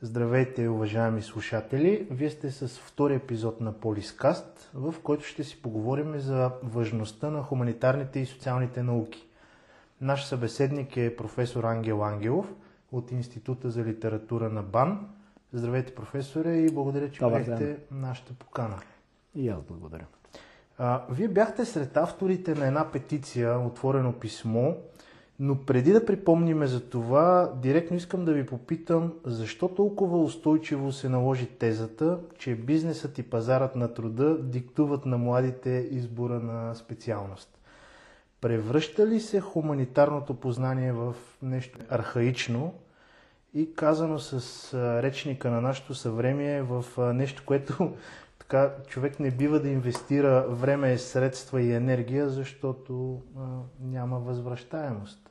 Здравейте, уважаеми слушатели! Вие сте с втори епизод на Полискаст, в който ще си поговорим за важността на хуманитарните и социалните науки. Наш събеседник е професор Ангел Ангелов от Института за литература на БАН. Здравейте, професоре, и благодаря, че приехте нашата покана. И аз благодаря. Вие бяхте сред авторите на една петиция, отворено писмо, но преди да припомниме за това, директно искам да ви попитам, защо толкова устойчиво се наложи тезата, че бизнесът и пазарът на труда диктуват на младите избора на специалност? Превръща ли се хуманитарното познание в нещо архаично и казано с речника на нашето съвремие в нещо, което така човек не бива да инвестира време, средства и енергия, защото а, няма възвръщаемост.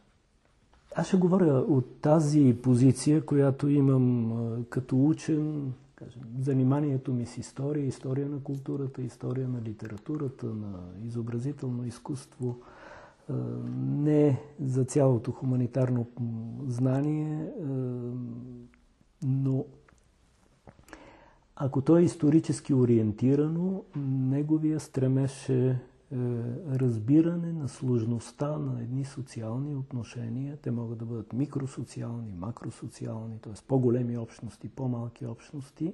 Аз ще говоря от тази позиция, която имам а, като учен, кажем, заниманието ми с история, история на културата, история на литературата, на изобразително изкуство, а, не за цялото хуманитарно знание, но ако то е исторически ориентирано, неговия стремеж е разбиране на сложността на едни социални отношения. Те могат да бъдат микросоциални, макросоциални, т.е. по-големи общности, по-малки общности,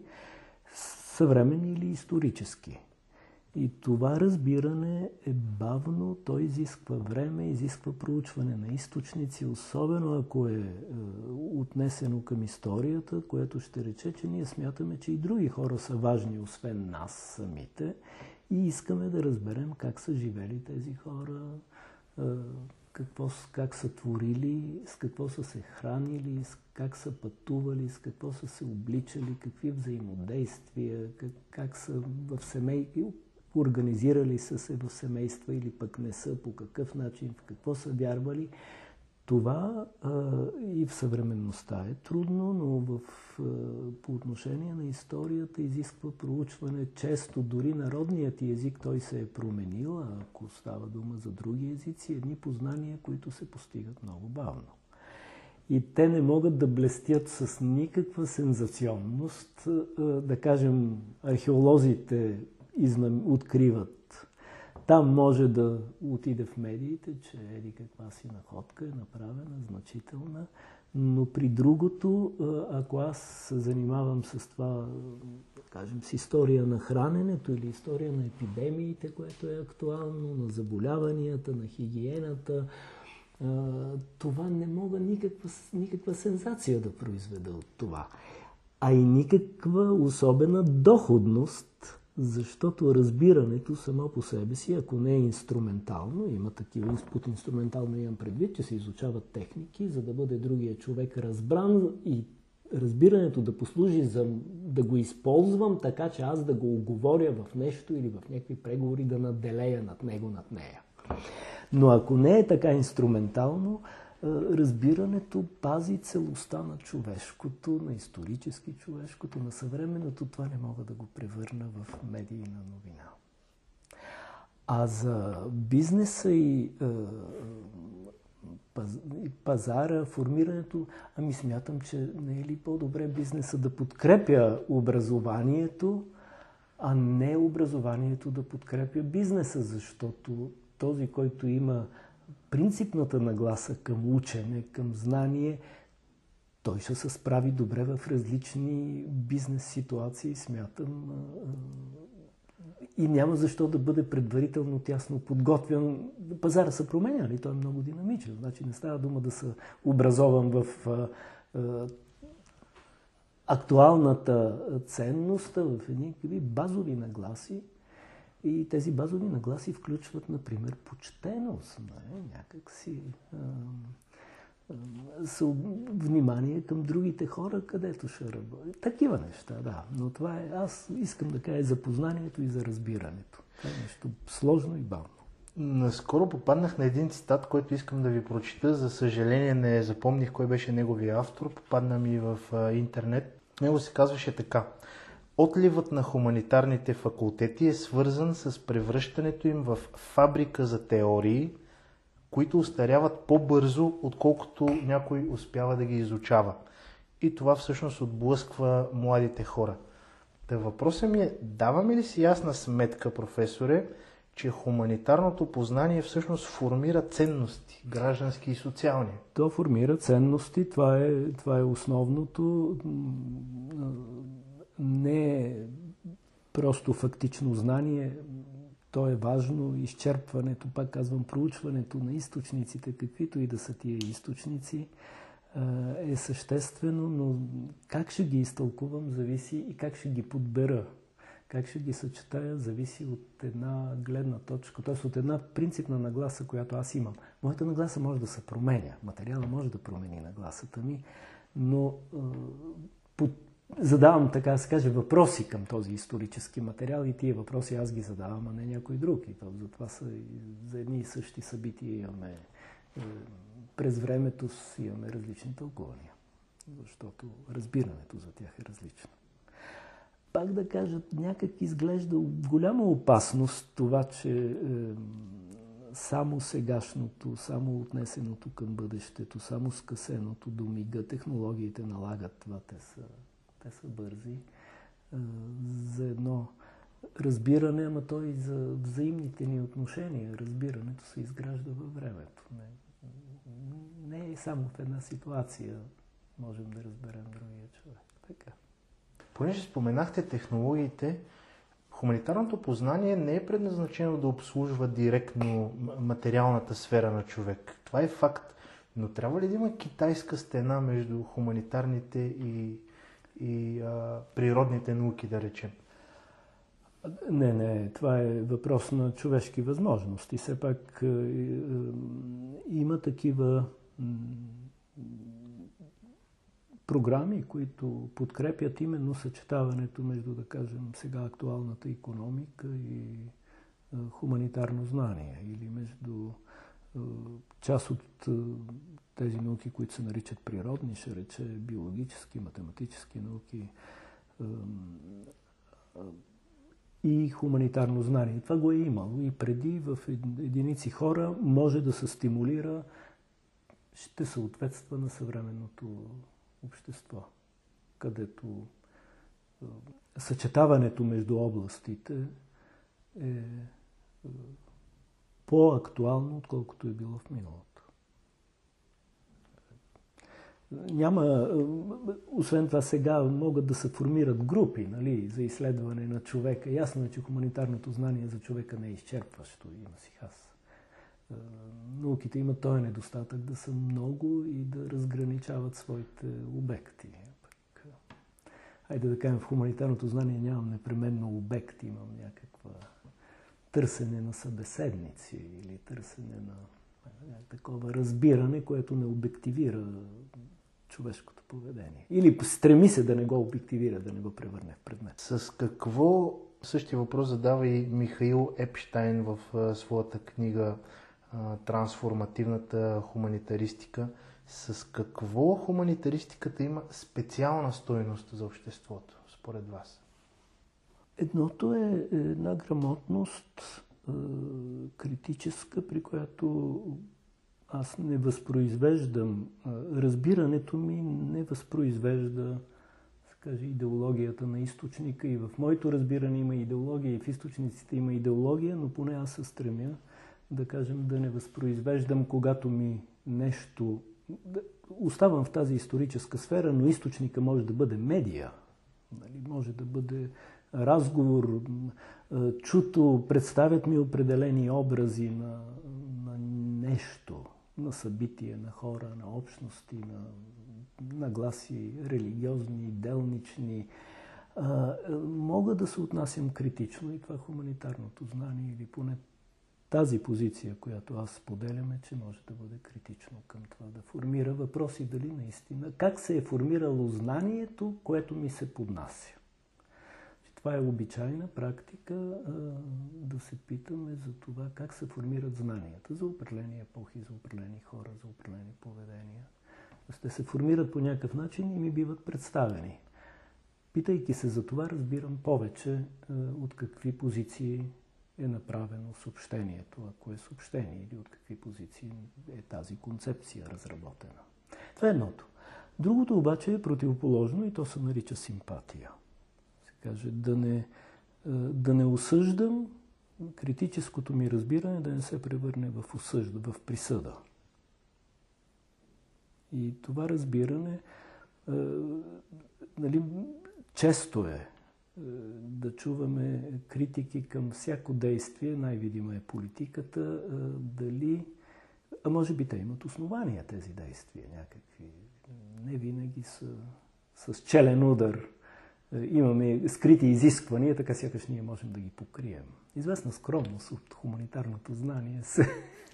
съвременни или исторически. И това разбиране е бавно, то изисква време, изисква проучване на източници, особено ако е, е отнесено към историята, което ще рече, че ние смятаме, че и други хора са важни, освен нас самите, и искаме да разберем как са живели тези хора, е, какво, как са творили, с какво са се хранили, с как са пътували, с какво са се обличали, какви взаимодействия, как, как са в семейки, организирали са се в семейства или пък не са, по какъв начин, в какво са вярвали. Това а, и в съвременността е трудно, но в, а, по отношение на историята изисква проучване. Често дори народният език той се е променил, а ако става дума за други езици, едни познания, които се постигат много бавно. И те не могат да блестят с никаква сензационност. Да кажем, археолозите изнам, откриват. Там може да отиде в медиите, че еди каква си находка е направена, значителна, но при другото, ако аз се занимавам с това, кажем, с история на храненето или история на епидемиите, което е актуално, на заболяванията, на хигиената, това не мога никаква, никаква сензация да произведа от това. А и никаква особена доходност защото разбирането само по себе си, ако не е инструментално, има такива, под инструментално имам предвид, че се изучават техники, за да бъде другия човек разбран и разбирането да послужи за да го използвам така, че аз да го оговоря в нещо или в някакви преговори да наделея над него, над нея. Но ако не е така инструментално, разбирането пази целостта на човешкото, на исторически човешкото, на съвременното. Това не мога да го превърна в медийна новина. А за бизнеса и пазара, формирането, ами смятам, че не е ли по-добре бизнеса да подкрепя образованието, а не образованието да подкрепя бизнеса, защото този, който има принципната нагласа към учене, към знание, той ще се справи добре в различни бизнес ситуации, смятам. И няма защо да бъде предварително тясно подготвен. Пазара се променя, ли? Нали? той е много динамичен. Значи не става дума да се образован в актуалната ценност, в едни базови нагласи, и тези базови нагласи включват, например, почтеност, не? някак си внимание към другите хора, където ще работи. Такива неща, да. Но това е, аз искам да кажа за познанието и за разбирането. Това е нещо сложно и бавно. Наскоро попаднах на един цитат, който искам да ви прочита. За съжаление не запомних кой беше неговия автор. Попадна ми в интернет. Него се казваше така. Отливът на хуманитарните факултети е свързан с превръщането им в фабрика за теории, които устаряват по-бързо, отколкото някой успява да ги изучава. И това всъщност отблъсква младите хора. Та въпросът ми е, даваме ли си ясна сметка, професоре, че хуманитарното познание всъщност формира ценности, граждански и социални? То формира ценности, това е, това е основното. Не е просто фактично знание, то е важно. Изчерпването, пак казвам, проучването на източниците, каквито и да са тия източници, е съществено, но как ще ги изтълкувам, зависи и как ще ги подбера. Как ще ги съчетая, зависи от една гледна точка, т.е. от една принципна нагласа, която аз имам. Моята нагласа може да се променя, материала може да промени нагласата ми, но задавам, така да се каже, въпроси към този исторически материал и тия въпроси аз ги задавам, а не някой друг. И то, затова са, за едни и същи събития имаме е, през времето си имаме различни тълкования, защото разбирането за тях е различно. Пак да кажа, някак изглежда голяма опасност това, че е, само сегашното, само отнесеното към бъдещето, само скъсеното до мига, технологиите налагат това, те са те са бързи, за едно разбиране, ама то и за взаимните ни отношения. Разбирането се изгражда във времето. Не, не е само в една ситуация можем да разберем другия човек. Така. Понеже споменахте технологиите, хуманитарното познание не е предназначено да обслужва директно материалната сфера на човек. Това е факт. Но трябва ли да има китайска стена между хуманитарните и и а, природните науки, да речем? Не, не, това е въпрос на човешки възможности. Все пак е, е, има такива програми, които подкрепят именно съчетаването между, да кажем, сега актуалната економика и е, хуманитарно знание или между е, част от е, тези науки, които се наричат природни, ще рече биологически, математически науки и хуманитарно знание. Това го е имало и преди в единици хора може да се стимулира, ще съответства на съвременното общество, където съчетаването между областите е по-актуално, отколкото е било в миналото няма, освен това сега могат да се формират групи нали, за изследване на човека. Ясно е, че хуманитарното знание за човека не е изчерпващо, има си аз. Е, науките имат този недостатък да са много и да разграничават своите обекти. Пък, айде да кажем, в хуманитарното знание нямам непременно обект, имам някаква търсене на събеседници или търсене на такова разбиране, което не обективира човешкото поведение. Или стреми се да не го обективира, да не го превърне в предмет. С какво същия въпрос задава и Михаил Епштайн в своята книга Трансформативната хуманитаристика. С какво хуманитаристиката има специална стойност за обществото, според вас? Едното е една грамотност критическа, при която аз не възпроизвеждам, разбирането ми не възпроизвежда каже, идеологията на източника и в моето разбиране има идеология и в източниците има идеология, но поне аз се стремя да кажем да не възпроизвеждам, когато ми нещо... Оставам в тази историческа сфера, но източника може да бъде медия, нали? може да бъде разговор, чуто, представят ми определени образи на, на нещо, на събития, на хора, на общности, на нагласи религиозни, делнични, а, мога да се отнасям критично и това хуманитарното знание или поне тази позиция, която аз споделям е, че може да бъде критично към това, да формира въпроси дали наистина, как се е формирало знанието, което ми се поднася. Това е обичайна практика а, да се питаме за това как се формират знанията за определени епохи, за определени хора, за определени поведения. Те се формират по някакъв начин и ми биват представени. Питайки се за това, разбирам повече а, от какви позиции е направено съобщението, ако е съобщение или от какви позиции е тази концепция разработена. Това е едното. Другото обаче е противоположно и то се нарича симпатия. Каже да не, е, да не осъждам критическото ми разбиране да не се превърне в осъжда, в присъда. И това разбиране е, нали, често е, е да чуваме критики към всяко действие, най-видима е политиката, дали, а може би те имат основания тези действия някакви, не винаги са с челен удар. Имаме скрити изисквания, така сякаш ние можем да ги покрием. Известна скромност от хуманитарното знание се,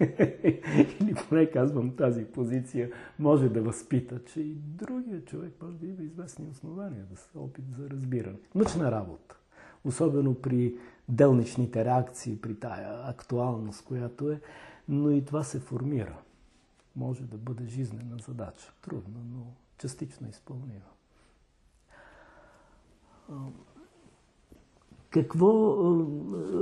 или поне казвам тази позиция, може да възпита, че и другия човек може да има известни основания да се опит за разбиране. Мъчна работа. Особено при делничните реакции, при тая актуалност, която е, но и това се формира може да бъде жизнена задача. Трудна, но частично изпълнима. Какво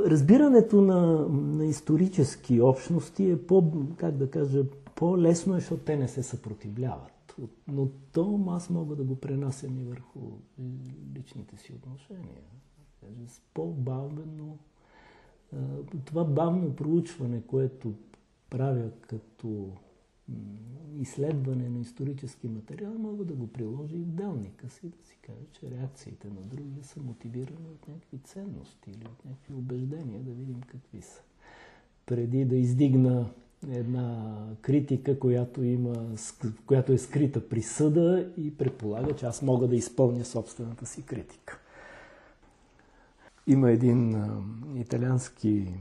разбирането на, на исторически общности е по, как да кажа, по-лесно, е, защото те не се съпротивляват. Но то аз мога да го пренасям и върху личните си отношения. С по-бавно това бавно проучване, което правя като изследване на исторически материал, мога да го приложа и в делника си, да си кажа, че реакциите на другия са мотивирани от някакви ценности или от някакви убеждения, да видим какви са. Преди да издигна една критика, която, има, която е скрита присъда и предполага, че аз мога да изпълня собствената си критика. Има един италиански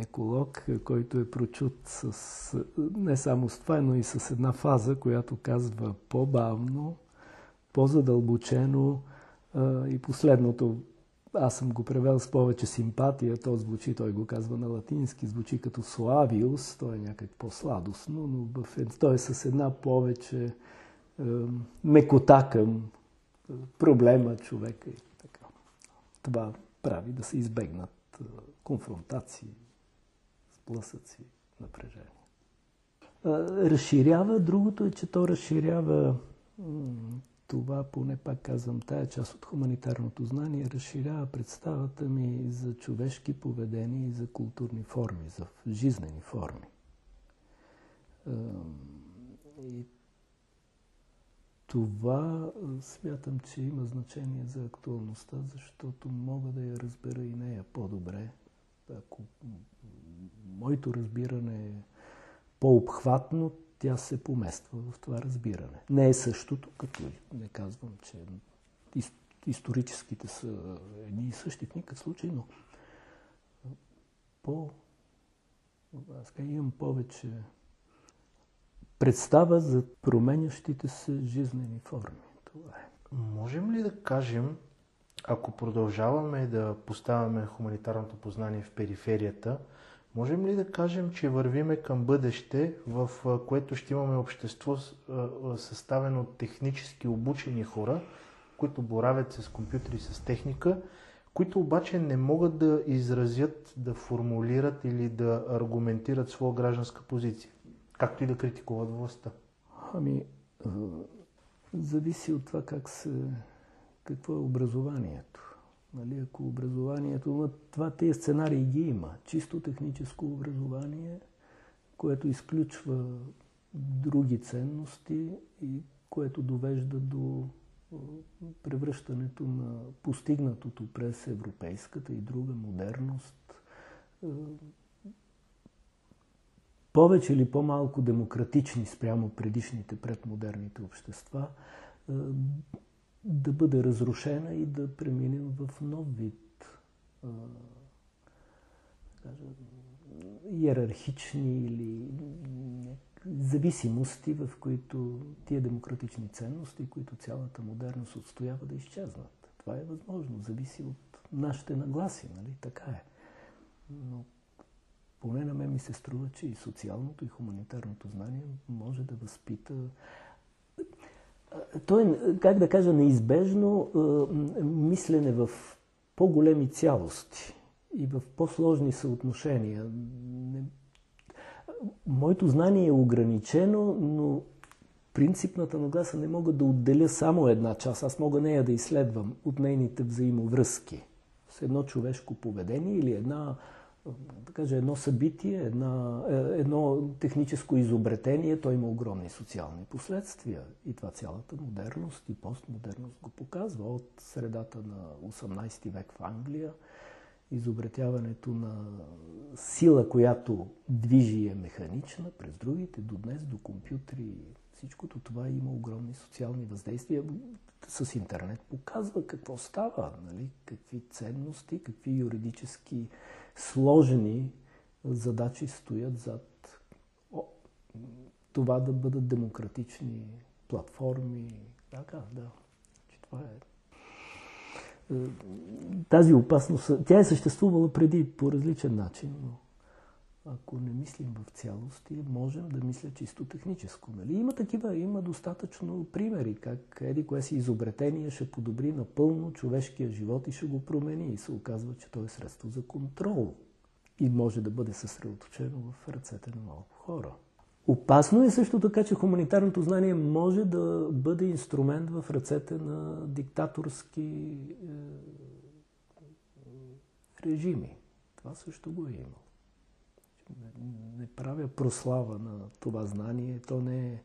еколог, който е прочут с, не само с това, но и с една фаза, която казва по-бавно, по-задълбочено и последното, аз съм го превел с повече симпатия, то звучи, той го казва на латински, звучи като славиус, то е някак по-сладостно, но в, той е с една повече е, мекота към проблема човека и така. Това прави да се избегнат конфронтации, сблъсъци, напрежение. Разширява, другото е, че то разширява това, поне пак казвам, тая част от хуманитарното знание, разширява представата ми за човешки поведения и за културни форми, за жизнени форми. И това смятам, че има значение за актуалността, защото мога да я разбера и нея по-добре, ако моето разбиране е по-обхватно, тя се помества в това разбиране. Не е същото, като не казвам, че историческите са едни и същи в никакъв случай, но по... Аз имам повече представа за променящите се жизнени форми. Това е. Можем ли да кажем, ако продължаваме да поставяме хуманитарното познание в периферията, можем ли да кажем, че вървиме към бъдеще, в което ще имаме общество съставено от технически обучени хора, които боравят с компютри, с техника, които обаче не могат да изразят, да формулират или да аргументират своя гражданска позиция, както и да критикуват властта? Ами, зависи от това как се какво е образованието. Нали, ако образованието, това тези сценарии ги има. Чисто техническо образование, което изключва други ценности и което довежда до превръщането на постигнатото през европейската и друга модерност повече или по-малко демократични спрямо предишните предмодерните общества, да бъде разрушена и да преминем в нов вид кажа, иерархични или зависимости, в които тия демократични ценности, които цялата модерност отстоява да изчезнат. Това е възможно, зависи от нашите нагласи, нали? Така е. Но поне на мен ми се струва, че и социалното, и хуманитарното знание може да възпита то е, как да кажа, неизбежно мислене в по-големи цялости и в по-сложни съотношения. Не... Моето знание е ограничено, но принципната нагласа не мога да отделя само една част. Аз мога нея да изследвам от нейните взаимовръзки с едно човешко поведение или една да кажа, едно събитие, една, е, едно техническо изобретение, то има огромни социални последствия. И това цялата модерност и постмодерност го показва. От средата на 18 век в Англия, изобретяването на сила, която движи е механична, през другите до днес, до компютри, всичкото това има огромни социални въздействия. С интернет показва какво става, нали? какви ценности, какви юридически сложени задачи стоят зад това да бъдат демократични платформи. Така, да. Че това е. е. Тази опасност, тя е съществувала преди по различен начин, но ако не мислим в цялости, можем да мисля чисто техническо. Нали? Има такива, има достатъчно примери, как еди кое си изобретение ще подобри напълно човешкия живот и ще го промени. И се оказва, че то е средство за контрол и може да бъде съсредоточено в ръцете на малко хора. Опасно е също така, че хуманитарното знание може да бъде инструмент в ръцете на диктаторски е, режими. Това също го е имало не, правя прослава на това знание. То не е, е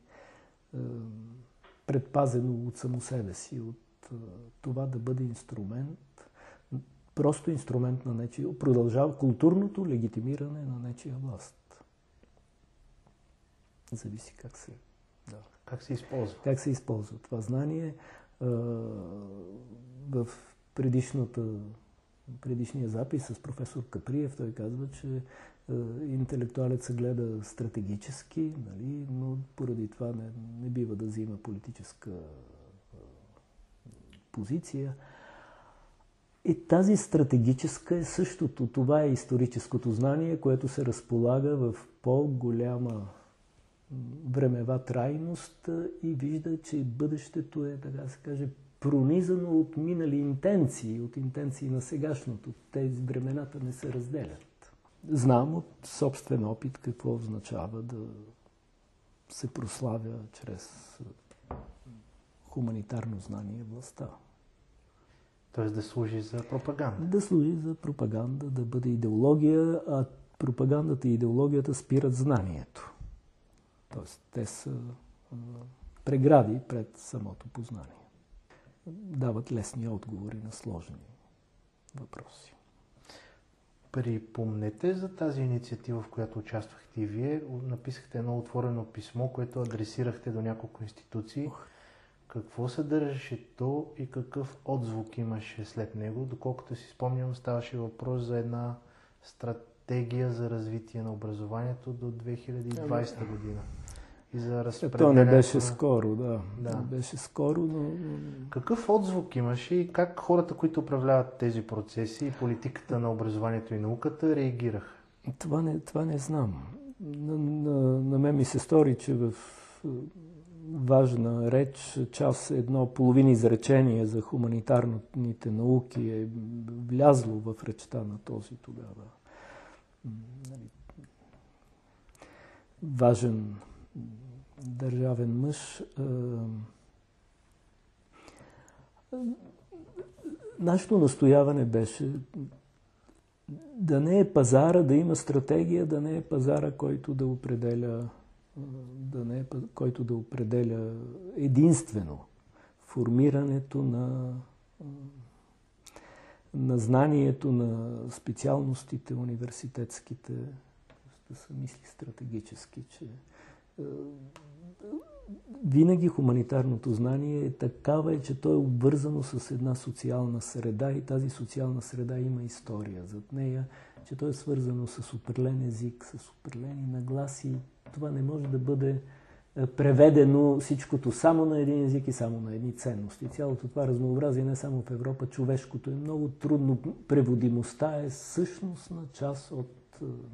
предпазено от само себе си, от е, това да бъде инструмент, просто инструмент на нечия, продължава културното легитимиране на нечия власт. Зависи как се... Да. Как се използва. Как се използва това знание. Е, в предишната предишния запис с професор Каприев той казва, че е, интелектуалец се гледа стратегически, нали, но поради това не, не бива да взима политическа е, позиция. И тази стратегическа е същото. Това е историческото знание, което се разполага в по-голяма времева трайност и вижда, че бъдещето е, така се каже, пронизано от минали интенции, от интенции на сегашното. Тези времената не се разделят знам от собствен опит какво означава да се прославя чрез хуманитарно знание властта. Тоест да служи за пропаганда. Да служи за пропаганда, да бъде идеология, а пропагандата и идеологията спират знанието. Тоест те са прегради пред самото познание. Дават лесни отговори на сложни въпроси. Припомнете за тази инициатива, в която участвахте и вие. Написахте едно отворено писмо, което адресирахте до няколко институции. Какво съдържаше то и какъв отзвук имаше след него? Доколкото си спомням, ставаше въпрос за една стратегия за развитие на образованието до 2020 година и за разпределението. То не беше скоро, да. да. Не беше скоро, но... Какъв отзвук имаше и как хората, които управляват тези процеси и политиката на образованието и науката реагираха? Това не, това не знам. На, на, на мен ми се стори, че в е, важна реч, част едно половин изречение за хуманитарните науки е влязло в речта на този тогава нали, важен държавен мъж. Нашето настояване беше да не е пазара, да има стратегия, да не е пазара, който да определя, да не е, който да определя единствено формирането на, на знанието на специалностите университетските, да се мисли стратегически, че винаги хуманитарното знание е такава, е, че то е обвързано с една социална среда и тази социална среда има история зад нея, че то е свързано с определен език, с определени нагласи. Това не може да бъде е, преведено всичкото само на един език и само на едни ценности. Цялото това разнообразие не само в Европа, човешкото е много трудно. Преводимостта е същностна част от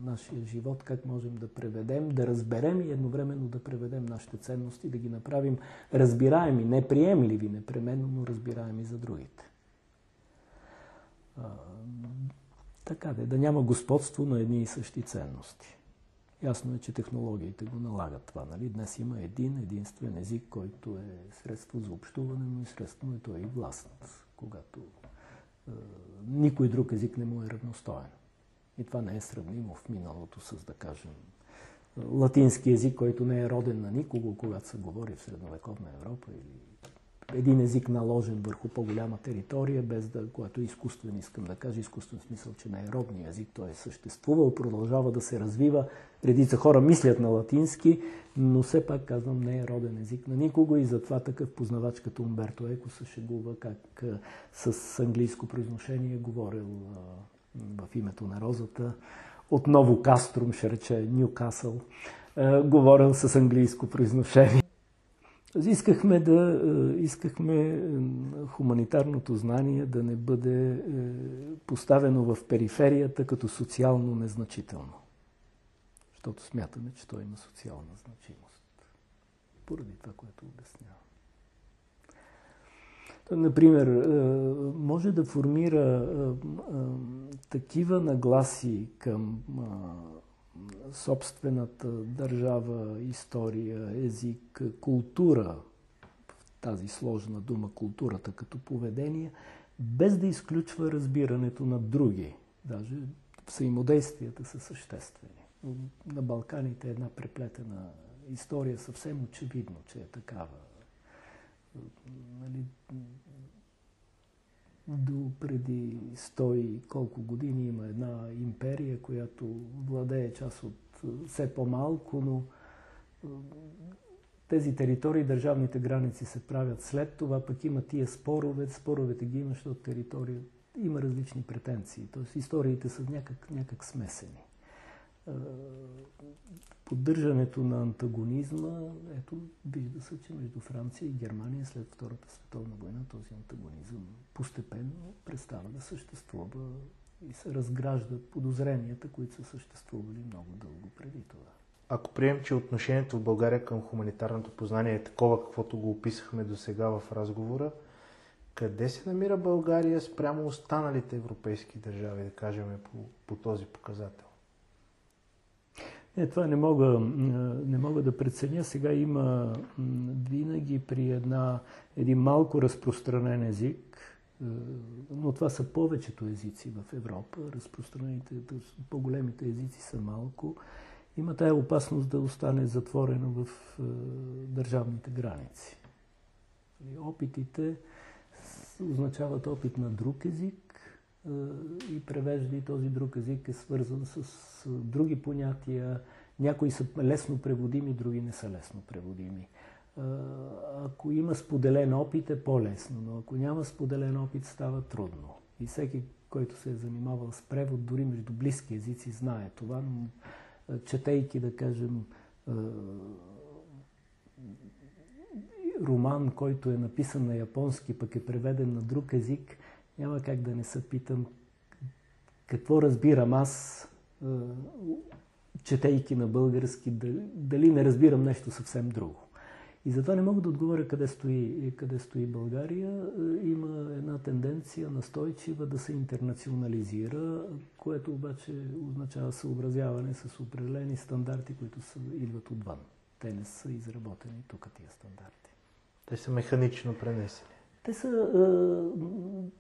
нашия живот, как можем да преведем, да разберем и едновременно да преведем нашите ценности, да ги направим разбираеми, неприемливи непременно, но разбираеми за другите. така да, да няма господство на едни и същи ценности. Ясно е, че технологиите го налагат това. Нали? Днес има един единствен език, който е средство за общуване, но и средство е той и гласът, когато е, никой друг език не му е равностоен. И това не е сравнимо в миналото с, да кажем, латински език, който не е роден на никого, когато се говори в средновековна Европа или един език наложен върху по-голяма територия, без да, което е изкуствен, искам да кажа, изкуствен смисъл, че не е родния език, той е съществувал, продължава да се развива. Редица хора мислят на латински, но все пак казвам, не е роден език на никого и затова такъв познавач като Умберто Еко се шегува как с английско произношение говорил в името на розата. Отново Каструм, ще рече Ньюкасъл, говорил с английско произношение. Искахме да искахме хуманитарното знание да не бъде поставено в периферията като социално незначително. Защото смятаме, че то има социална значимост. Поради това, което обяснявам. Например, може да формира такива нагласи към собствената държава, история, език, култура, тази сложна дума културата като поведение, без да изключва разбирането на други. Даже взаимодействията са съществени. На Балканите е една преплетена история съвсем очевидно, че е такава. Нали, до преди 100 и колко години има една империя, която владее част от все по-малко, но тези територии, държавните граници се правят след това, пък има тия спорове, споровете ги има, защото територия има различни претенции. Тоест историите са някак, някак смесени поддържането на антагонизма, ето, вижда се, че между Франция и Германия след Втората световна война този антагонизъм постепенно престава да съществува и се разграждат подозренията, които са съществували много дълго преди това. Ако прием, че отношението в България към хуманитарното познание е такова, каквото го описахме до сега в разговора, къде се намира България спрямо останалите европейски държави, да кажем, по, по този показател? Не, това не мога, не мога да преценя. Сега има винаги при една, един малко разпространен език, е, но това са повечето езици в Европа. Разпространените, по-големите езици са малко. Има тая опасност да остане затворено в е, държавните граници. Опитите означават опит на друг език, и превежда и този друг език е свързан с други понятия. Някои са лесно преводими, други не са лесно преводими. Ако има споделен опит е по-лесно, но ако няма споделен опит става трудно. И всеки, който се е занимавал с превод, дори между близки езици, знае това, но четейки, да кажем, роман, който е написан на японски, пък е преведен на друг език, няма как да не се питам какво разбирам аз, четейки на български, дали не разбирам нещо съвсем друго. И затова не мога да отговоря къде стои, къде стои България. Има една тенденция настойчива да се интернационализира, което обаче означава съобразяване с определени стандарти, които са, идват отвън. Те не са изработени тук тия стандарти. Те са механично пренесени. Те са, е,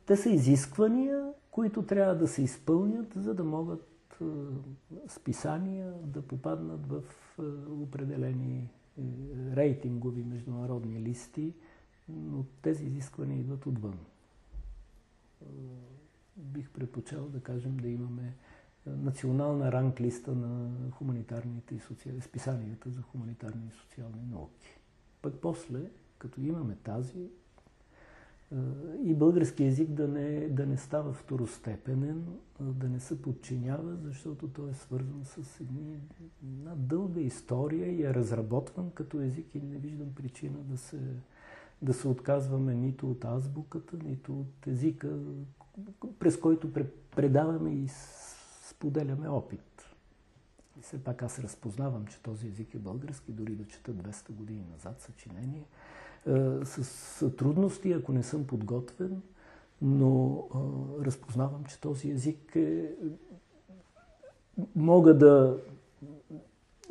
те са изисквания, които трябва да се изпълнят, за да могат е, списания да попаднат в е, определени рейтингови международни листи, но тези изисквания идват отвън. Бих предпочел да кажем да имаме национална ранглиста на хуманитарните и социални, списанията за хуманитарни и социални науки. Пък после, като имаме тази, и български язик да не, да не става второстепенен, да не се подчинява, защото той е свързан с едни, една дълга история и е разработван като език и не виждам причина да се, да се отказваме нито от азбуката, нито от езика, през който предаваме и споделяме опит. И все пак аз разпознавам, че този език е български, дори да чета 200 години назад съчинение – с трудности, ако не съм подготвен, но а, разпознавам, че този език е... мога да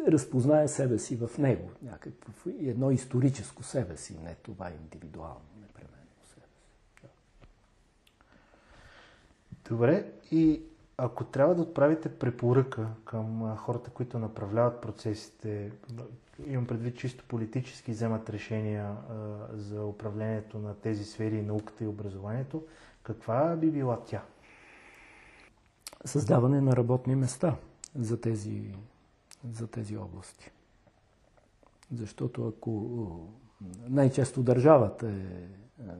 разпозная себе си в него, някакво едно историческо себе си, не това индивидуално, непременно себе си. Да. Добре, и ако трябва да отправите препоръка към хората, които направляват процесите, имам предвид чисто политически вземат решения за управлението на тези сфери, науката и образованието, каква би била тя? Създаване на работни места за тези, за тези области. Защото ако най-често държавата е, е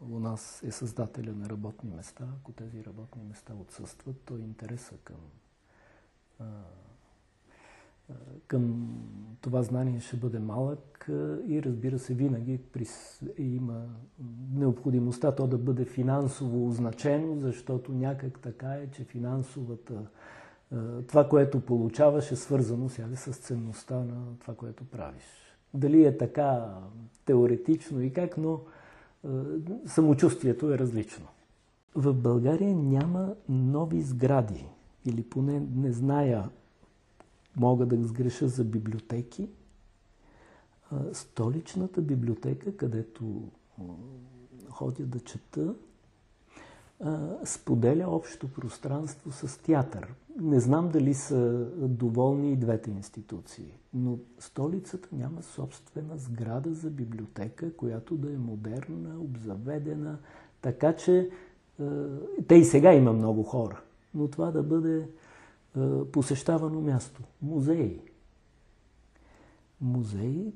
у нас е създателя на работни места. Ако тези работни места отсъстват, то интереса към, към това знание ще бъде малък и разбира се, винаги има необходимостта то да бъде финансово означено, защото някак така е, че финансовата това, което получаваш е свързано сега с ценността на това, което правиш. Дали е така теоретично и как, но самочувствието е различно. В България няма нови сгради, или поне не зная, мога да сгреша за библиотеки. Столичната библиотека, където ходя да чета, споделя общо пространство с театър. Не знам дали са доволни и двете институции, но столицата няма собствена сграда за библиотека, която да е модерна, обзаведена, така че те и сега има много хора, но това да бъде посещавано място. Музеи. Музеи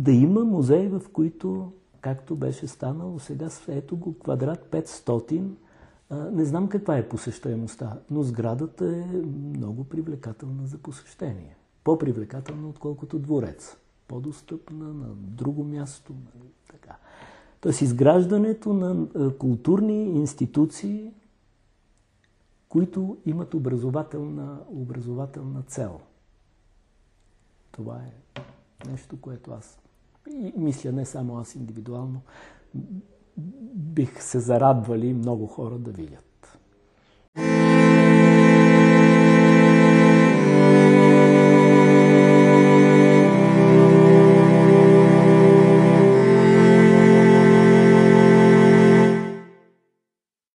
да има музеи, в които, както беше станало сега, ето го квадрат 500, не знам каква е посещаемостта, но сградата е много привлекателна за посещение. По-привлекателна, отколкото дворец. По-достъпна на друго място. Нали, така. Тоест изграждането на културни институции, които имат образователна, образователна цел. Това е Нещо, което аз и мисля не само аз индивидуално, бих се зарадвали много хора да видят.